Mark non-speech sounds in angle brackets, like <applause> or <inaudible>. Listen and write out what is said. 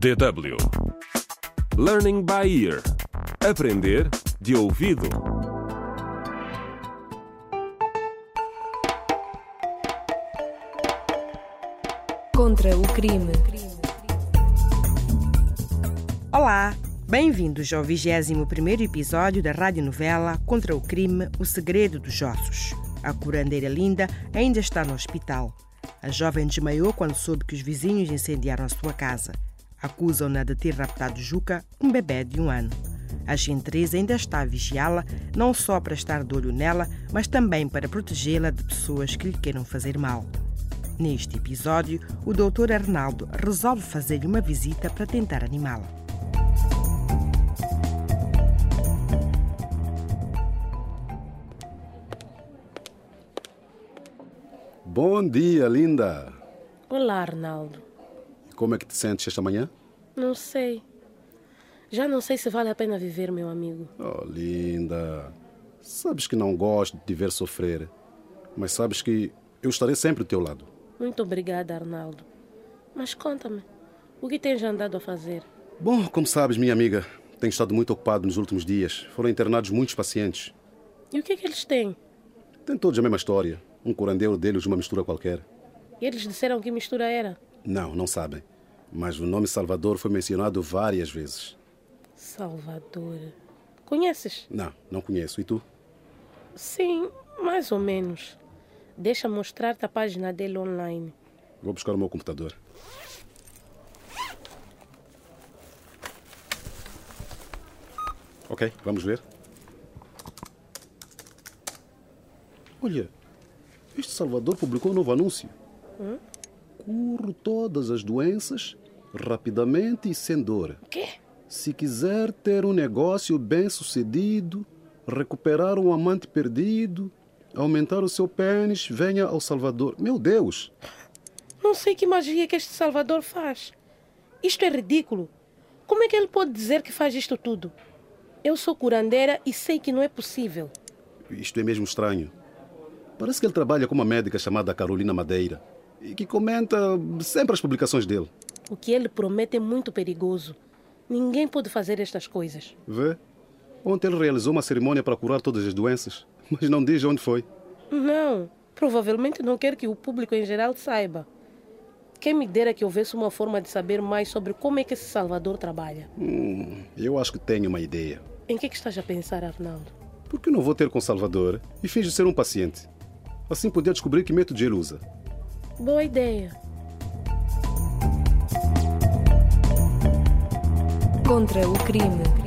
DW Learning by Ear Aprender de ouvido. Contra o crime. Olá, bem-vindos ao 21º episódio da radionovela Contra o crime, o segredo dos ossos. A curandeira Linda ainda está no hospital. A jovem desmaiou quando soube que os vizinhos incendiaram a sua casa. Acusam-na de ter raptado Juca, um bebê de um ano. A Gentreza ainda está a vigiá-la, não só para estar de olho nela, mas também para protegê-la de pessoas que lhe queiram fazer mal. Neste episódio, o Dr. Arnaldo resolve fazer-lhe uma visita para tentar animá-la. Bom dia, linda. Olá, Arnaldo. Como é que te sentes esta manhã? Não sei. Já não sei se vale a pena viver, meu amigo. Oh, linda. Sabes que não gosto de te ver sofrer, mas sabes que eu estarei sempre ao teu lado. Muito obrigada, Arnaldo. Mas conta-me, o que tens andado a fazer? Bom, como sabes, minha amiga, tenho estado muito ocupado nos últimos dias. Foram internados muitos pacientes. E o que é que eles têm? Tem todos a mesma história. Um curandeiro deles, uma mistura qualquer. E eles disseram que mistura era? Não, não sabem. Mas o nome Salvador foi mencionado várias vezes. Salvador. Conheces? Não, não conheço. E tu? Sim, mais ou menos. Deixa mostrar-te a página dele online. Vou buscar o meu computador. Ok, vamos ver. Olha, este Salvador publicou um novo anúncio. Curo todas as doenças rapidamente e sem dor. O quê? Se quiser ter um negócio bem sucedido, recuperar um amante perdido, aumentar o seu pênis, venha ao Salvador. Meu Deus! Não sei que magia que este Salvador faz. Isto é ridículo. Como é que ele pode dizer que faz isto tudo? Eu sou curandeira e sei que não é possível. Isto é mesmo estranho. Parece que ele trabalha com uma médica chamada Carolina Madeira e que comenta sempre as publicações dele. O que ele promete é muito perigoso. Ninguém pode fazer estas coisas. Vê? Ontem ele realizou uma cerimônia para curar todas as doenças, <laughs> mas não diz onde foi. Não, provavelmente não quer que o público em geral saiba. Quem me dera que houvesse uma forma de saber mais sobre como é que esse Salvador trabalha. Hum, eu acho que tenho uma ideia. Em que, é que estás a pensar, Arnaldo? Por que não vou ter com Salvador e finge ser um paciente? Assim poder descobrir que método ele usa. Boa ideia. Contra o crime.